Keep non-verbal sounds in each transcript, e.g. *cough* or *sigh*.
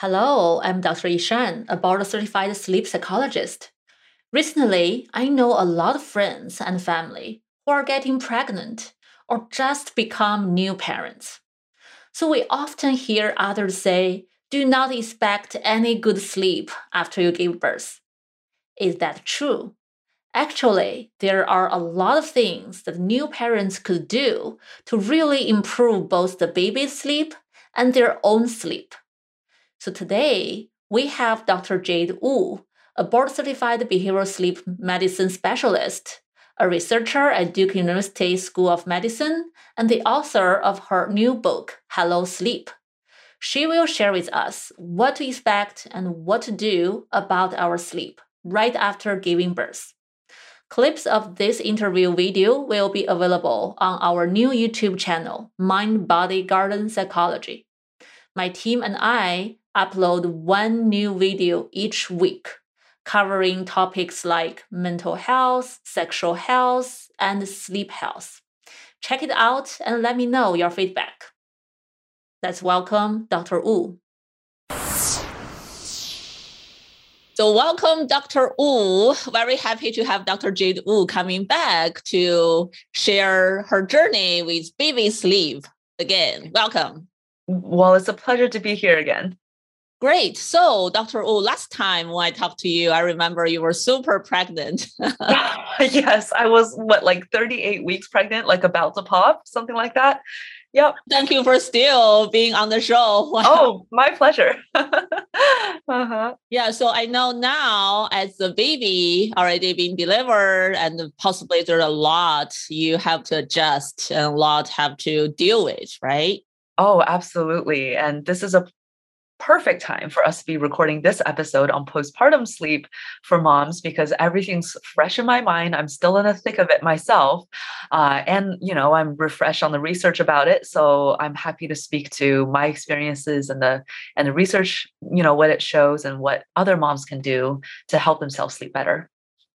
Hello, I'm Dr. Yishan, a board certified sleep psychologist. Recently, I know a lot of friends and family who are getting pregnant or just become new parents. So we often hear others say, do not expect any good sleep after you give birth. Is that true? Actually, there are a lot of things that new parents could do to really improve both the baby's sleep and their own sleep. So today, we have Dr. Jade Wu, a board certified behavioral sleep medicine specialist, a researcher at Duke University School of Medicine, and the author of her new book, Hello Sleep. She will share with us what to expect and what to do about our sleep right after giving birth. Clips of this interview video will be available on our new YouTube channel, Mind Body Garden Psychology. My team and I upload one new video each week covering topics like mental health, sexual health, and sleep health. Check it out and let me know your feedback. Let's welcome Dr. Wu. So, welcome, Dr. Wu. Very happy to have Dr. Jade Wu coming back to share her journey with baby sleep again. Welcome. Well, it's a pleasure to be here again. Great. So, Dr. Wu, last time when I talked to you, I remember you were super pregnant. *laughs* *laughs* yes, I was what, like 38 weeks pregnant, like about to pop, something like that. Yep. Thank you for still being on the show. Wow. *laughs* Oh, my pleasure. uh-huh. Yeah. So I know now, as the baby already being delivered, and possibly there's a lot you have to adjust and a lot have to deal with, right? Oh, absolutely. And this is a perfect time for us to be recording this episode on postpartum sleep for moms because everything's fresh in my mind. I'm still in the thick of it myself. Uh, and, you know, I'm refreshed on the research about it. So I'm happy to speak to my experiences and the and the research, you know, what it shows and what other moms can do to help themselves sleep better.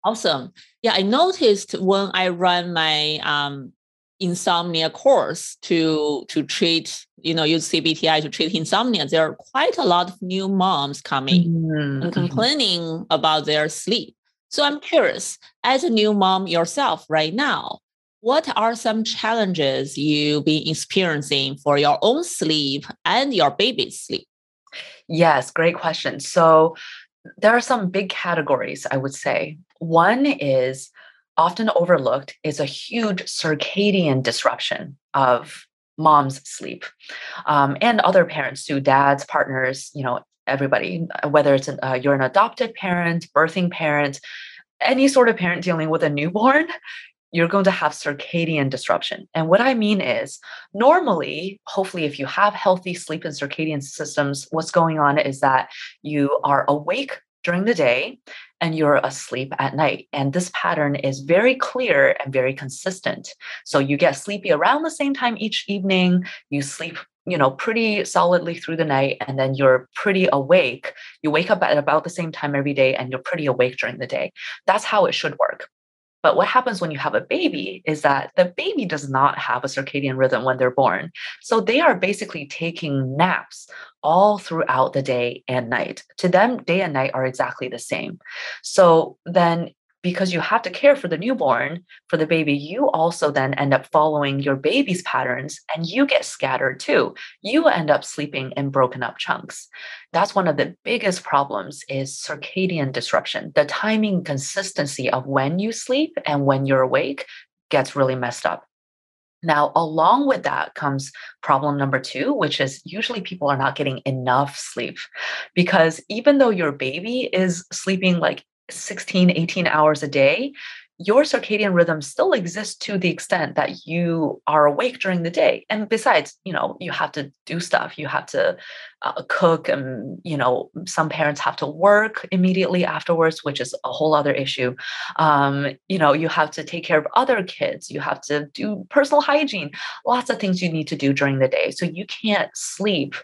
Awesome. Yeah, I noticed when I run my um, insomnia course to to treat you know use cbti to treat insomnia. There are quite a lot of new moms coming mm-hmm. and complaining about their sleep. So i'm curious as a new mom yourself right now what are some challenges you've been experiencing for your own sleep and your baby's sleep? Yes great question. So there are some big categories i would say. One is often overlooked is a huge circadian disruption of mom's sleep um, and other parents too dads partners you know everybody whether it's an, uh, you're an adopted parent birthing parent any sort of parent dealing with a newborn *laughs* you're going to have circadian disruption. And what I mean is, normally, hopefully, if you have healthy sleep and circadian systems, what's going on is that you are awake during the day and you're asleep at night. And this pattern is very clear and very consistent. So you get sleepy around the same time each evening, you sleep you know pretty solidly through the night and then you're pretty awake you wake up at about the same time every day and you're pretty awake during the day that's how it should work but what happens when you have a baby is that the baby does not have a circadian rhythm when they're born. So they are basically taking naps all throughout the day and night. To them, day and night are exactly the same. So then because you have to care for the newborn, for the baby, you also then end up following your baby's patterns and you get scattered too. You end up sleeping in broken up chunks. That's one of the biggest problems is circadian disruption. The timing consistency of when you sleep and when you're awake gets really messed up. Now, along with that comes problem number two, which is usually people are not getting enough sleep because even though your baby is sleeping like 16, 18 hours a day, your circadian rhythm still exists to the extent that you are awake during the day. And besides, you know, you have to do stuff. You have to uh, cook, and you know, some parents have to work immediately afterwards, which is a whole other issue. Um, you know, you have to take care of other kids. You have to do personal hygiene. Lots of things you need to do during the day. So you can't sleep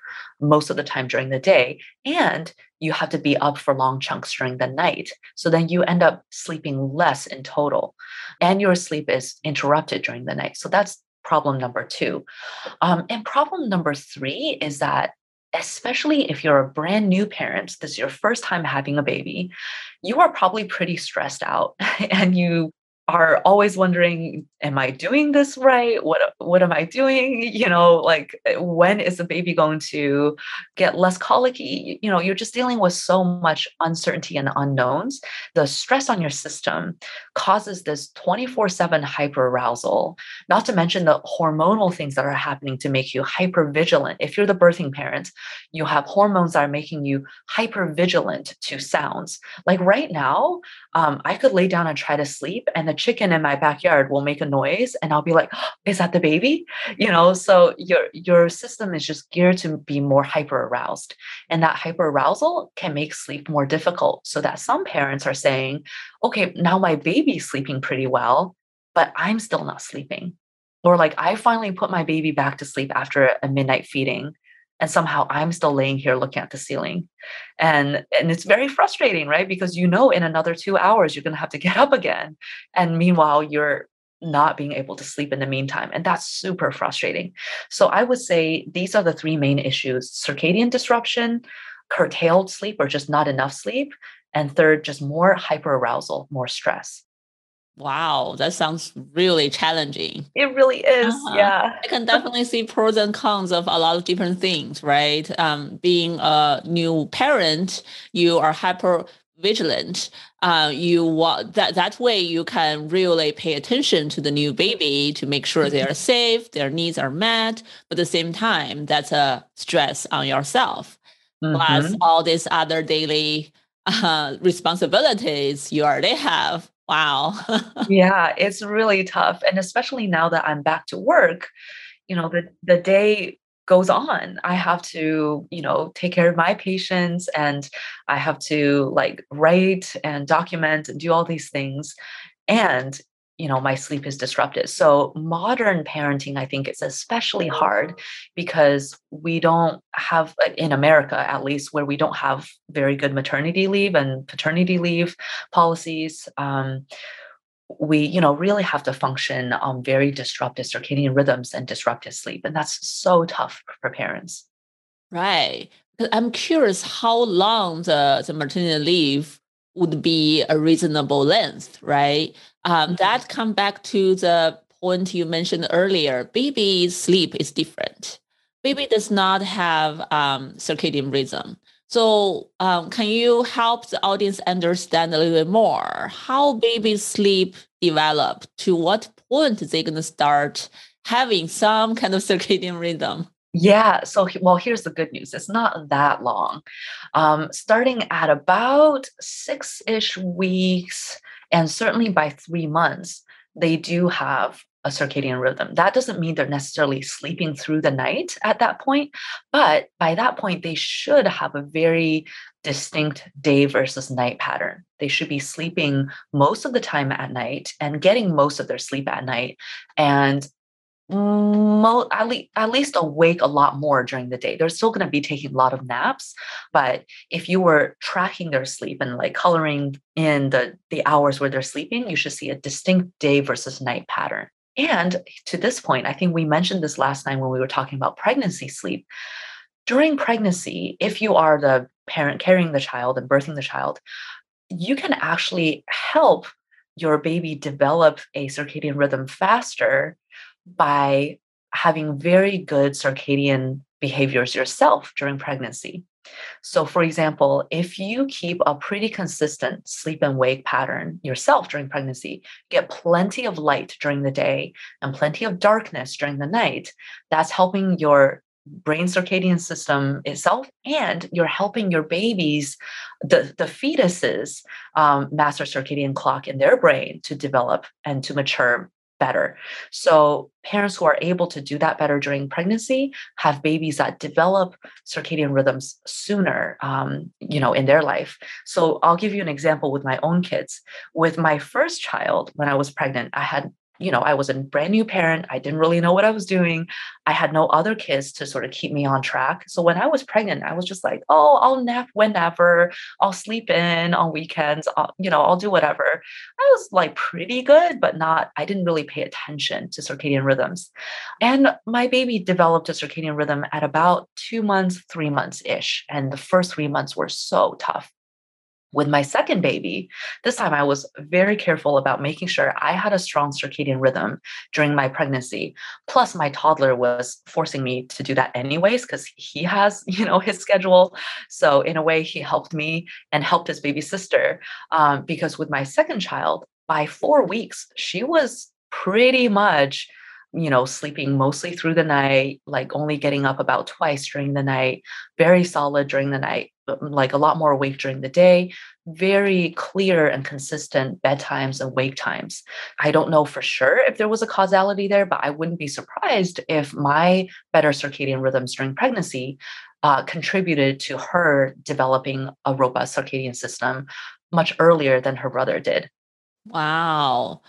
most of the time during the day, and you have to be up for long chunks during the night. So then you end up sleeping less in total, and your sleep is interrupted during the night. So that's problem number two. Um, and problem number three is that especially if you're a brand new parent, this is your first time having a baby, you are probably pretty stressed out *laughs* and you are always wondering am i doing this right? What what am i doing? *laughs* You know like eh, when is the baby going to get less colicky? You know you're just dealing with so much uncertainty and unknowns. The stress on your system causes this 24/7 hyperarousal not to mention the hormonal things that are happening to make you hyper vigilant if you're the birthing parent you have hormones that are making you hyper vigilant to sounds. Like right now um, i could lay down and try to sleep and the chicken in my backyard will make a noise and I'll be like, oh, *gasps* is that the baby? You know, so your your system is just geared to be more hyper aroused. And that hyper arousal can make sleep more difficult. So that some parents are saying, okay, now my baby's sleeping pretty well, but I'm still not sleeping. Or like I finally put my baby back to sleep after a midnight feeding and somehow i'm still laying here looking at the ceiling. And and it's very frustrating right? Because you know in another 2 hours you're going to have to *laughs* get up again. And meanwhile you're not being able to sleep in the meantime and that's super frustrating. So i would say these are the three main issues circadian disruption curtailed sleep or just not enough sleep and third just more hyperarousal more stress Wow, that sounds really challenging. It really is. Uh-huh. Yeah. I can definitely see pros and cons of a lot of different things, right? Um, being a new parent, you are hyper vigilant. Uh, you want that that way you can really pay attention to the new baby to make sure they are safe, their needs are met. But at the same time, that's a stress on yourself. Mm-hmm. Plus all these other daily *laughs* uh, responsibilities you already have Wow. *laughs* yeah, it's really tough. And especially now that I'm back to work, you know, the, the day goes on. I have to, you know, take care of my patients and I have to like write and document and do all these things. And you know my sleep is disrupted. So modern parenting i think is especially hard because we don't have in america at least where we don't have very good maternity leave and paternity leave policies um, we you know really have to function on very disrupted circadian rhythms and disrupted sleep and that's so tough for parents. Right. I'm curious how long the, the maternity leave would be a reasonable length right um, mm-hmm. that come back to the point you mentioned earlier. Baby's sleep is different. Baby does not have um, circadian rhythm. So, um, can you help the audience understand a little bit more how baby's sleep develop? To what point they're going to start having some kind of *laughs* circadian rhythm? Yeah. So, well, here's the good news. It's not that long. Um, starting at about six ish weeks, and certainly by three months, they do have a circadian rhythm. That doesn't mean they're necessarily sleeping through the night at that point, but by that point, they should have a very distinct day versus night pattern. They should be sleeping most of the time at night and getting most of their sleep at night and mo- at, le- at least awake a lot more during the day. They're still going to be taking a lot of naps, but if you were tracking their sleep and like coloring in the the hours where they're sleeping, you should see a distinct day versus night pattern. And to this point, I think we mentioned this last night when we were talking about pregnancy sleep. During pregnancy, if you are the parent carrying the child and birthing the child, you can actually help your baby develop a circadian rhythm faster by having very good circadian behaviors yourself during pregnancy. So, for example, if you keep a pretty consistent sleep and wake pattern yourself during pregnancy, get plenty of light during the day and plenty of darkness during the night, that's helping your brain circadian system itself and you're helping your babies the, the fetuses um, master circadian clock in their brain to develop and to mature better. So parents who are able to do that better during pregnancy have babies that develop circadian rhythms sooner, um, you know, in their life. So I'll give you an example with my own kids. With my first child, when I was pregnant, I had you know, I was a brand new parent. I didn't really know what I was doing. I had no other kids to sort of keep me on track. So when I was pregnant, I was just like, oh, I'll nap whenever, I'll sleep in on weekends, I'll, you know, I'll do whatever. I was like pretty good, but not, I didn't really pay attention to circadian rhythms. And my baby developed a circadian rhythm at about two months, three months ish. And the first three months were so tough with my second baby, this time I was very careful about making sure I had a strong circadian rhythm during my pregnancy. Plus, my toddler was forcing me to do that anyways because he has, *laughs* you know, his schedule. So in a way, he helped me and helped his baby sister. Um, because with my second child, by four weeks, she was pretty much you know, sleeping mostly through the night, like only getting up about twice during the night, very solid during the night, like a lot more awake during the day, very clear and consistent bedtimes and wake times. I don't know for sure if there was a causality there, but I wouldn't be surprised if my better circadian rhythms during pregnancy uh, contributed to her developing a robust circadian system much earlier than her brother did. Wow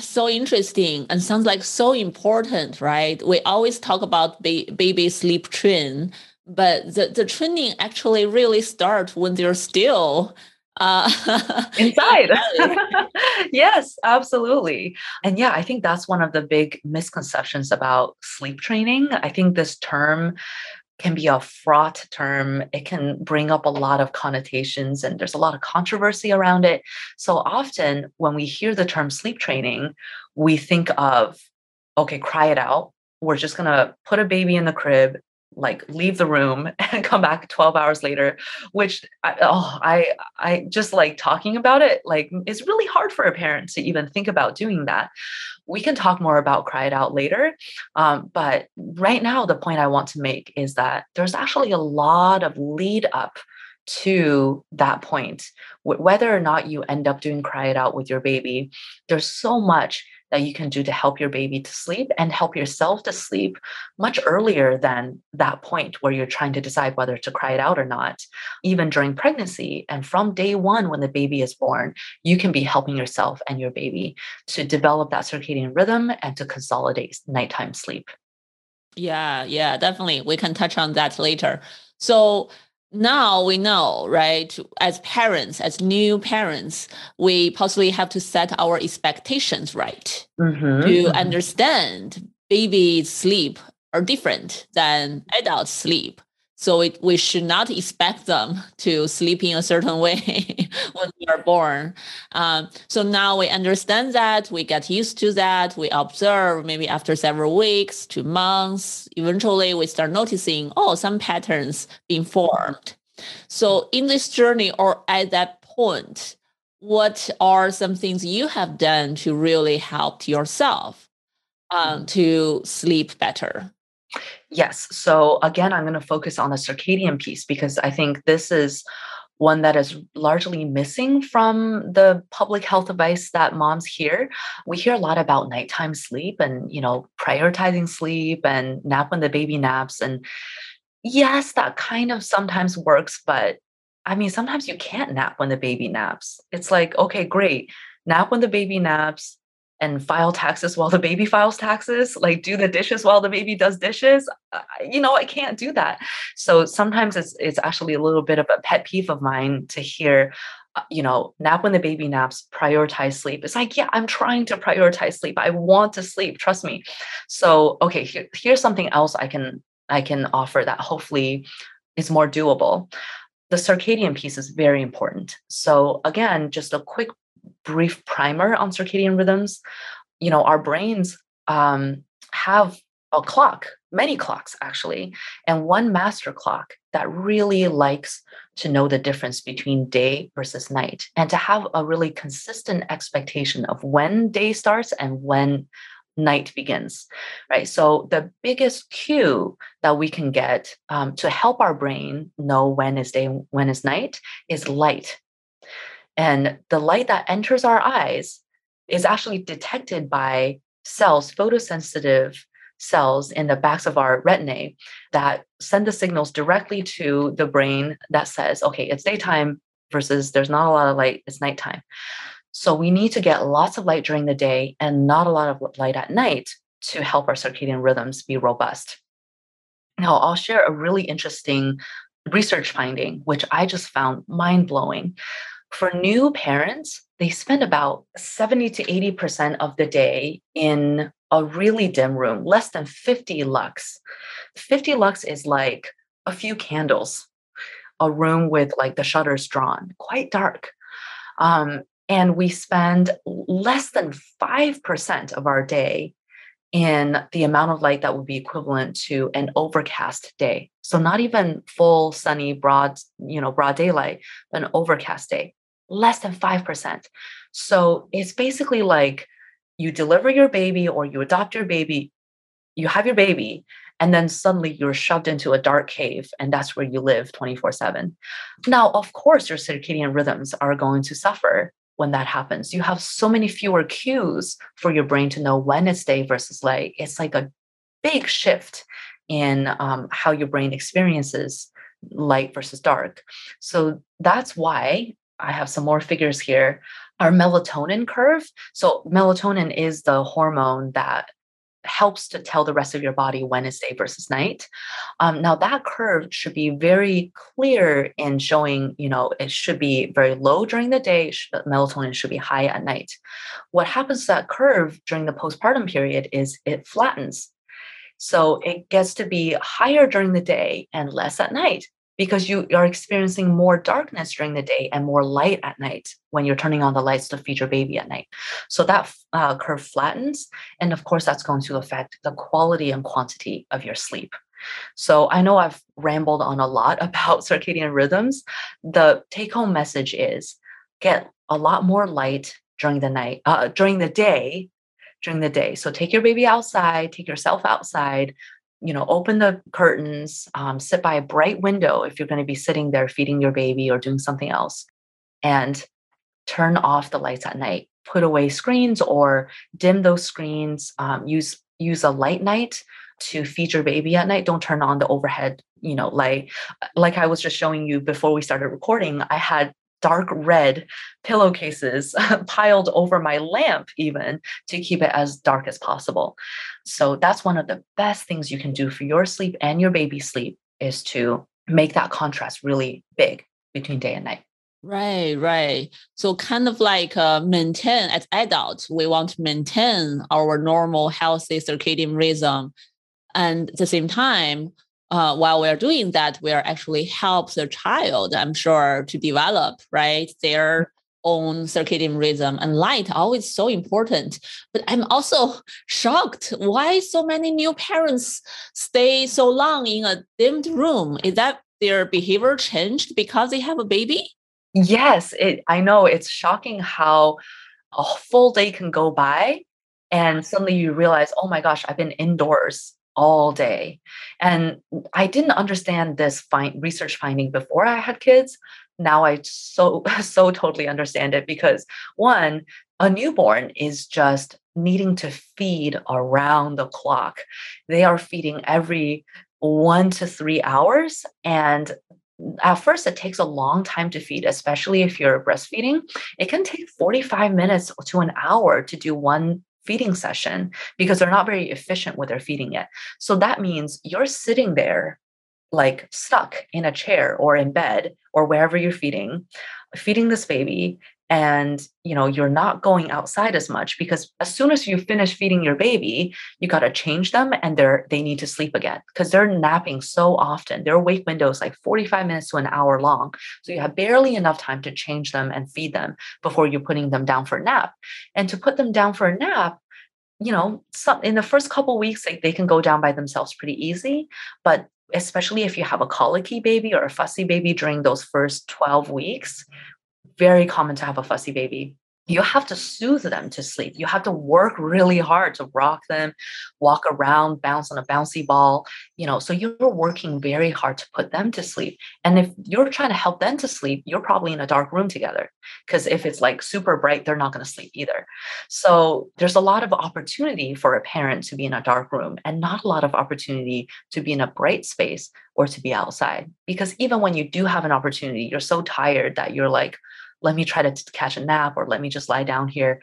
so interesting and sounds like so important, right? We always talk about ba- baby sleep train, but the, the training actually really starts when they're still uh, *laughs* inside. *laughs* yes, absolutely. And yeah, I think that's one of the big misconceptions about sleep training. I think this term can be a fraught term. It can bring up a lot of connotations and there's a lot of controversy around it. So often when we hear the term sleep training, we think of, okay, cry it out. We're just going to put a baby in the crib like leave the room *laughs* and come back 12 hours later which I, oh i i just like talking about it like it's really hard for a parent to even think about doing that. We can talk more about cry it out later um, but right now the point i want to make is that there's actually a lot of lead up to that point. Whether or not you end up doing cry it out with your baby there's so much that you can do to help your baby to sleep and help yourself to sleep much earlier than that point where you're trying to decide whether to cry it out or not. Even during pregnancy and from day one when the baby is born, you can be helping yourself and your baby to develop that circadian rhythm and to consolidate nighttime sleep. Yeah, yeah, definitely. We can touch on that later. So, now we know, right? As parents, as new parents, we possibly have to set our expectations right mm-hmm. to mm-hmm. understand baby sleep are different than adult sleep. So it, we should not expect them to sleep in a certain way *laughs* when they are born. Um, so now we understand that, we get used to that, we observe maybe after several weeks to months. Eventually, we start noticing, oh, some patterns being formed. So in this journey or at that point, what are some things you have done to really help yourself um, to sleep better? Yes. So again, I'm going to focus on the circadian piece because I think this is one that is largely missing from the public health advice that moms hear. We hear a lot about nighttime sleep and, you know, prioritizing sleep and nap when the baby naps. And yes, that kind of sometimes works, but I mean, sometimes you can't nap when the baby naps. It's like, okay, great. Nap when the baby naps, and file taxes while the baby files taxes like do the dishes while the baby does dishes. You know i can't do that. So sometimes it's it's actually a little bit of a pet peeve of mine to hear uh, you know nap when the baby naps prioritize sleep. It's like yeah i'm trying to prioritize sleep. I want to sleep trust me. So okay here, here's something else i can i can offer that hopefully is more doable. The circadian piece is very important. So again just a quick brief primer on circadian rhythms, you know, our brains um, have a clock, many clocks actually, and one master clock that really likes to know the difference between day versus night and to have a really consistent expectation of when day starts and when night begins right? So the biggest cue that we can get um, to help our brain know when is day when is night is light and the light that enters our eyes is actually detected by cells, photosensitive cells in the backs of our retinae that send the signals directly to the brain that says, okay, it's daytime versus there's not a lot of light, it's nighttime. So we need to get lots of light during the day and not a lot of light at night to help our circadian rhythms be robust. Now, I'll share a really interesting research finding, which I just found mind blowing. For new parents, they spend about 70 to 80% of the day in a really dim room, less than 50 lux. 50 lux is like a few candles, a room with like the shutters drawn, quite dark. Um, and we spend less than 5% of our day in the amount of light that would be equivalent to an overcast day. So not even full sunny broad, you know, broad daylight, an overcast day, less than 5%. So it's basically like you deliver your baby or you adopt your baby, you have your baby, and then suddenly you're shoved into a dark cave and that's where you live 24/7. Now, of course, your circadian rhythms are going to suffer when that happens. You have so many fewer cues for your brain to know when it's day versus night. It's like a big shift in um, how your brain experiences light versus dark. So that's why I have some more figures here. Our melatonin curve. So, melatonin is the hormone that helps to tell the rest of your body when it's day versus night. Um, now that curve should be very clear in showing, you know, it should be very low during the day, melatonin should be high at night. What happens to that curve during the postpartum period is it flattens. So it gets to be higher during the day and less at night because you are experiencing more darkness during the day and more light at night when you're turning on the lights to feed your baby at night. So that uh, curve flattens. And of course, that's going to affect the quality and quantity of your sleep. So I know I've rambled on a lot *laughs* about circadian rhythms. The take home message is get a lot more light during the night, uh, during the day during the day. So take your baby outside, take yourself outside, you know open the curtains um, sit by a bright window if you're going to be sitting there feeding your baby or doing something else and turn off the lights at night. Put away screens or dim those screens um, use use a light night to feed your baby at night. Don't turn on the overhead you know light. Like i was just showing you before we started recording i had dark red pillowcases *laughs* piled over my lamp, even to keep it as dark as possible. So that's one of the best things you can do for your sleep and your baby's sleep is to make that contrast really big between day and night. Right, right. So kind of like uh, maintain as adults, we want to maintain our normal healthy circadian rhythm. And at the same time, uh, while we're doing that, we are actually help the child, I'm sure, to develop right their own circadian rhythm and light always so important. But i'm also *laughs* shocked why so many new parents stay so long in a dimmed room. Is that their behavior changed because they have a baby? Yes it, i know it's shocking how a full day can go by and suddenly you realize oh my gosh i've been indoors all day. And I didn't understand this find, research finding before I had kids. Now I so *laughs* so totally understand it because one, a newborn is just needing to feed around the clock. They are feeding every 1 to 3 hours and at first it takes a long time to feed especially if you're breastfeeding it can take 45 minutes to an hour to do one feeding session because they're not very efficient with their feeding it. So that means you're sitting there like stuck in a chair or in bed or wherever you're feeding, feeding this baby and you know you're not going outside as much because as soon as you finish feeding your baby you got to change them and they're they need to sleep again because they're napping so often. Their wake windows like 45 minutes to an hour long. So you have barely enough time to change them and feed them before you're putting them down for a nap. And to put them down for a nap you know some in the first couple weeks like they can go down by themselves pretty easy but especially if you have a colicky baby or a fussy baby during those first 12 weeks very common to have a fussy baby you have to soothe them to sleep. You have to work really hard to rock them, walk around, bounce on a bouncy ball, you know. So you're working very hard to put them to sleep. And if you're trying to help them to sleep, you're probably in a dark room together. Because if it's like super bright, they're not going to sleep either. So there's a lot of opportunity for a parent to be in a dark room and not a lot of opportunity to be in a bright space or to be outside. Because even when you do have an opportunity, you're so tired that you're like, let me try to catch a nap or let me just lie down here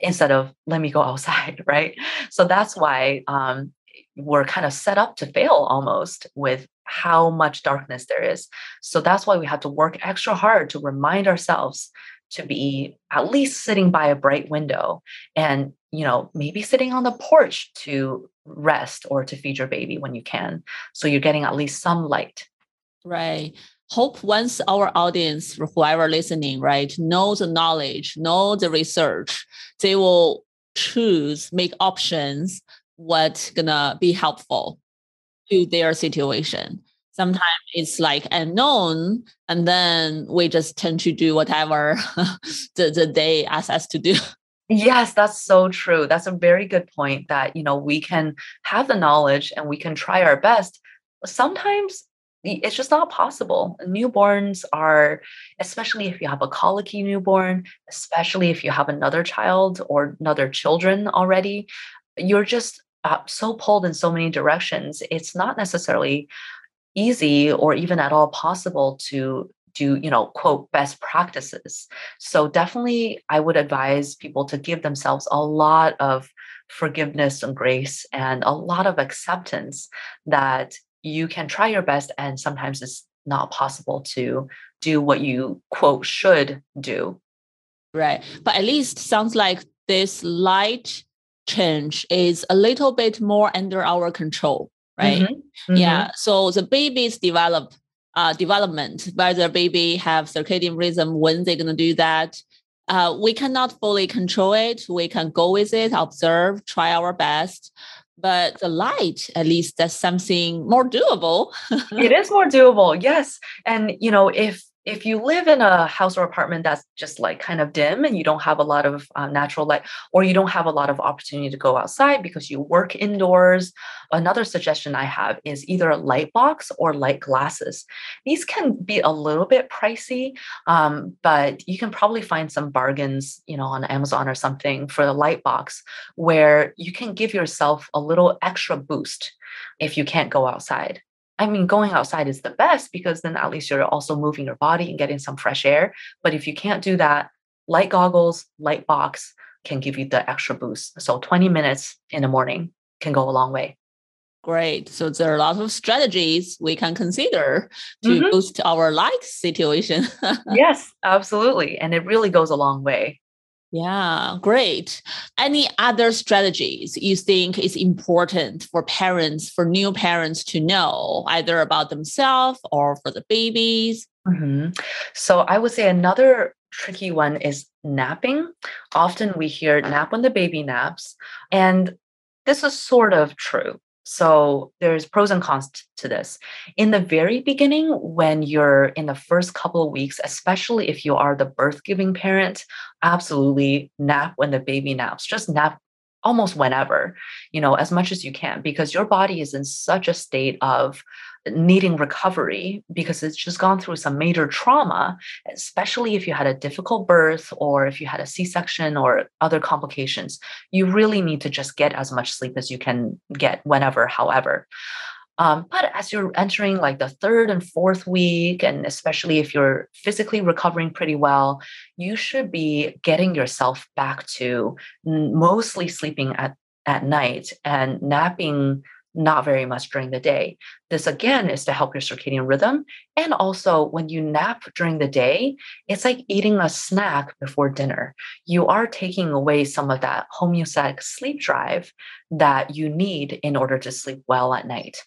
instead of let me go *laughs* outside, right? So that's why um, we're kind of set up to fail almost with how much darkness there is. So that's why we have to work extra hard to remind ourselves to be at least sitting by a bright window and you know maybe sitting on the porch to rest or to feed your baby when you can so you're getting at least some light right hope once our audience whoever listening right know the knowledge know the research they will choose make options what's gonna be helpful to their situation. Sometimes it's like unknown and then we just tend to do whatever *laughs* the, the day asks us to do. Yes that's so true. That's a very good point that you know we can have the knowledge and we can try our best. Sometimes it's just not possible. Newborns are especially if you have a colicky newborn especially if you have another child or another children already you're just uh, so pulled in so many directions. It's not necessarily easy or even at all possible to do you know quote best practices. So definitely i would advise people to give themselves a lot of forgiveness and grace and a lot of acceptance that you can try your best and sometimes it's not possible to do what you quote should do right but at least sounds like this light change is a little bit more under our control right? Mm-hmm. Mm-hmm. Yeah. So the baby's develop uh, development, whether the baby have circadian rhythm, when they're gonna do that, uh, we cannot fully control it. We can go with it, observe, try our best. But the light, at least, that's something more doable. it is more doable, yes. And you know, if if you live in a house or apartment that's just like kind of dim and you don't have a lot of uh, natural light or you don't have a lot of opportunity to go outside because you work indoors another suggestion i have is either a light box or light glasses. These can be a little bit pricey um, but you can probably find some bargains you know on amazon or something for the light box where you can give yourself a little extra boost if you can't go outside I mean, going outside is the best because then at least you're also moving your body and getting some fresh air. But if you can't do that, light goggles, light box can give you the extra boost. So 20 minutes in the morning can go a long way. Great. So there are a lot of strategies we can consider to mm-hmm. boost our light situation. *laughs* yes, absolutely. And it really goes a long way. Yeah, great. Any other strategies you think is important for parents, for new parents to know, either about themselves or for the babies? Mm-hmm. So I would say another tricky one is napping. Often we hear nap when the baby naps, and this is sort of true. So there's pros and cons to this. In the very beginning, when you're in the first couple of weeks, especially if you are the birth giving parent, absolutely nap when the baby naps. Just nap almost whenever, you know, as much as you can, because your body is in such a state of needing recovery because it's just gone through some major trauma, especially if you had a difficult birth or if you had a C section or other complications. You really need to just get as much sleep as you can get whenever, however. Um, but as you're entering like the third and fourth week, and especially if you're physically recovering pretty well, you should be getting yourself back to mostly sleeping at, at night and napping not very much during the day. This again is to help your circadian rhythm. And also, when you nap during the day, it's like eating a snack before dinner. You are taking away some of that homeostatic sleep drive that you need in order to sleep well at night.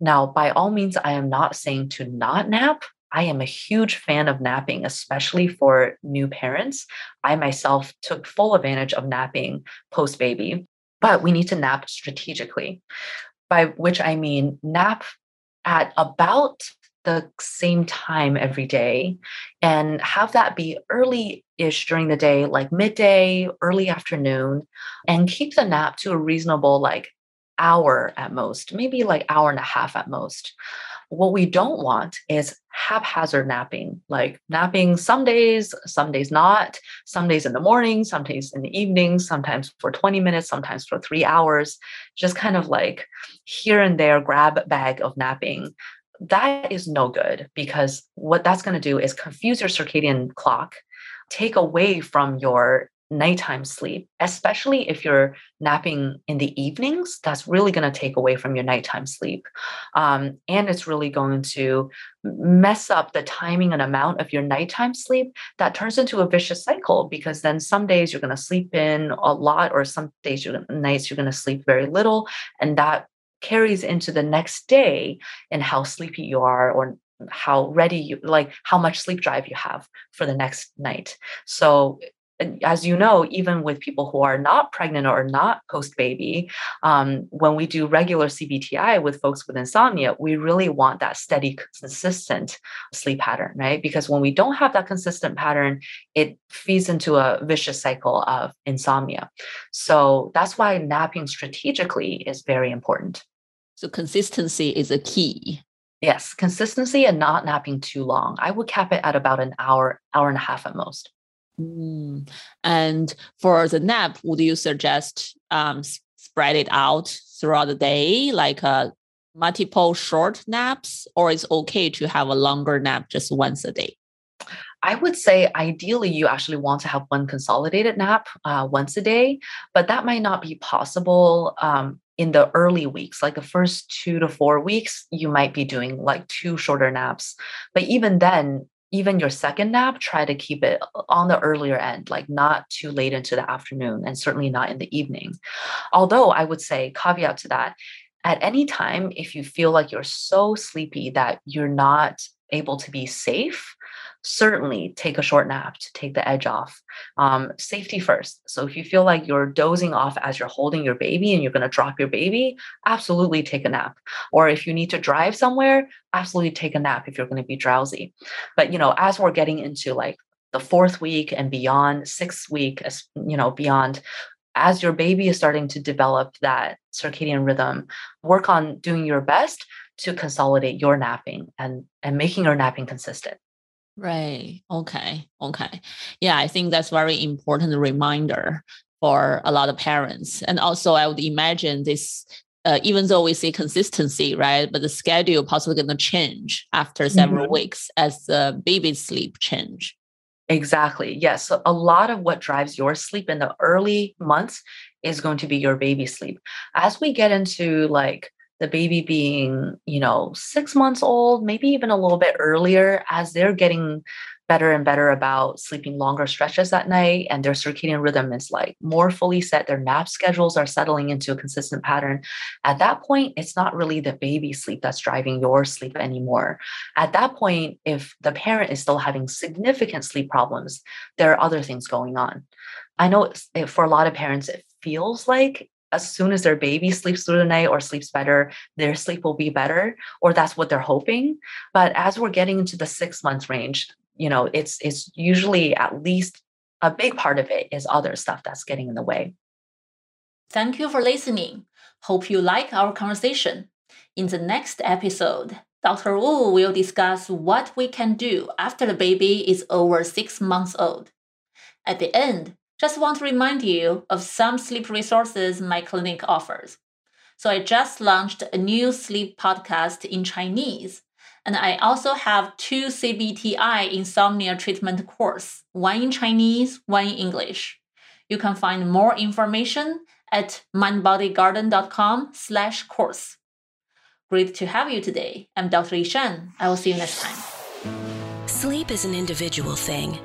Now, by all means, I am not saying to not nap. I am a huge fan of napping, especially for new parents. I myself took full advantage of napping post baby but we need to nap strategically by which I mean nap at about the same time every day and have that be early ish during the day, like midday, early afternoon, and keep the nap to a reasonable, like hour at most, maybe like hour and a half at most. What we don't want is haphazard napping, like napping some days, some days not, some days in the morning, some days in the evening, sometimes for 20 minutes, sometimes for three hours, just kind of like here and there grab bag of napping. That is no good because what that's going to do is confuse your circadian clock take away from your nighttime sleep, especially if you're napping in the evenings, that's really going to take away from your nighttime sleep. Um, and it's really going to mess up the timing and amount of your nighttime sleep. That turns into a vicious cycle because then some days you're going to sleep in a lot, or some days you're nights you're going to sleep very little. And that carries into the next day and how sleepy you are or how ready you like how much sleep drive you have for the next night so as you know, even with people who are not pregnant or not post baby, um, when we do regular CBTI with folks with insomnia, we really want that steady, consistent sleep pattern, right? Because when we don't have that consistent pattern, it feeds into a vicious cycle of insomnia. So that's why napping strategically is very important. So consistency is a key. Yes, consistency and not napping too long. I would cap it at about an hour, hour and a half at most. Mm. And for the nap, would you suggest um, spread it out throughout the day, like uh, multiple short naps, or it's okay to have a longer nap just once a day? I would say ideally you actually want to have one consolidated nap uh, once a day, but that might not be possible um, in the early weeks, like the first two to four weeks, you might be doing like two shorter naps. But even then, even your second nap, try to keep it on the earlier end, like not too late into the afternoon and certainly not in the evening. Although I would say, caveat to that, at any time, if you feel like you're so sleepy that you're not able to be safe, certainly take a short nap to take the edge off. Um, safety first. So if you feel like you're dozing off as you're holding your baby and you're going to drop your baby, absolutely take a nap. Or if you need to drive somewhere, absolutely take a nap if you're going to be drowsy. But you know, as we're getting into like the fourth week and beyond, sixth week, as you know, beyond, as your baby is starting to develop that circadian rhythm, work on doing your best to consolidate your napping and and making your napping consistent. Right. Okay. Okay. Yeah, I think that's very important reminder for a lot of parents. And also, I would imagine this, uh, even though we see consistency, right, but the schedule possibly going to change after several mm-hmm. weeks as the baby's sleep change. Exactly. Yes. So a lot of what drives your sleep in the early months is going to be your baby sleep. As we get into like the baby being, you know, six months old, maybe even a little bit earlier, as they're getting better and better about sleeping longer stretches at night and their circadian rhythm is like more fully set their nap schedules are settling into a consistent pattern. At that point it's not really the baby sleep that's driving your sleep anymore. At that point if the parent is still having significant sleep problems there are other things going on. I know for a lot of parents it feels like as soon as their baby sleeps through the night or sleeps better, their sleep will be better, or that's what they're hoping. But as we're getting into the six months range, you know, it's it's usually at least a big part of it is other stuff that's getting in the way. Thank you for listening. Hope you like our conversation. In the next episode, Dr. Wu will discuss what we can do after the baby is over six months old. At the end, just want to remind you of some sleep resources my clinic offers. So I just launched a new sleep podcast in Chinese. And I also have two CBTI insomnia treatment course, one in Chinese, one in English. You can find more information at mindbodygarden.com slash course. Great to have you today. I'm Dr. Li Yishan. I will see you next time. Sleep is an individual thing.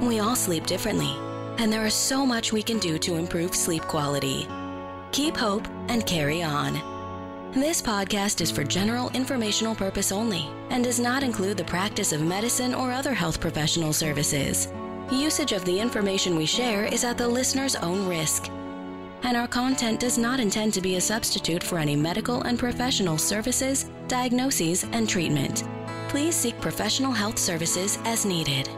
We all sleep differently and there is so much we can do to improve sleep quality. Keep hope and carry on. This podcast is for general informational purpose only and does not include the practice of medicine or other health professional services. Usage of the information we share is at the listener's own risk. And our content does not intend to be a substitute for any medical and professional services, diagnoses, and treatment. Please seek professional health services as needed.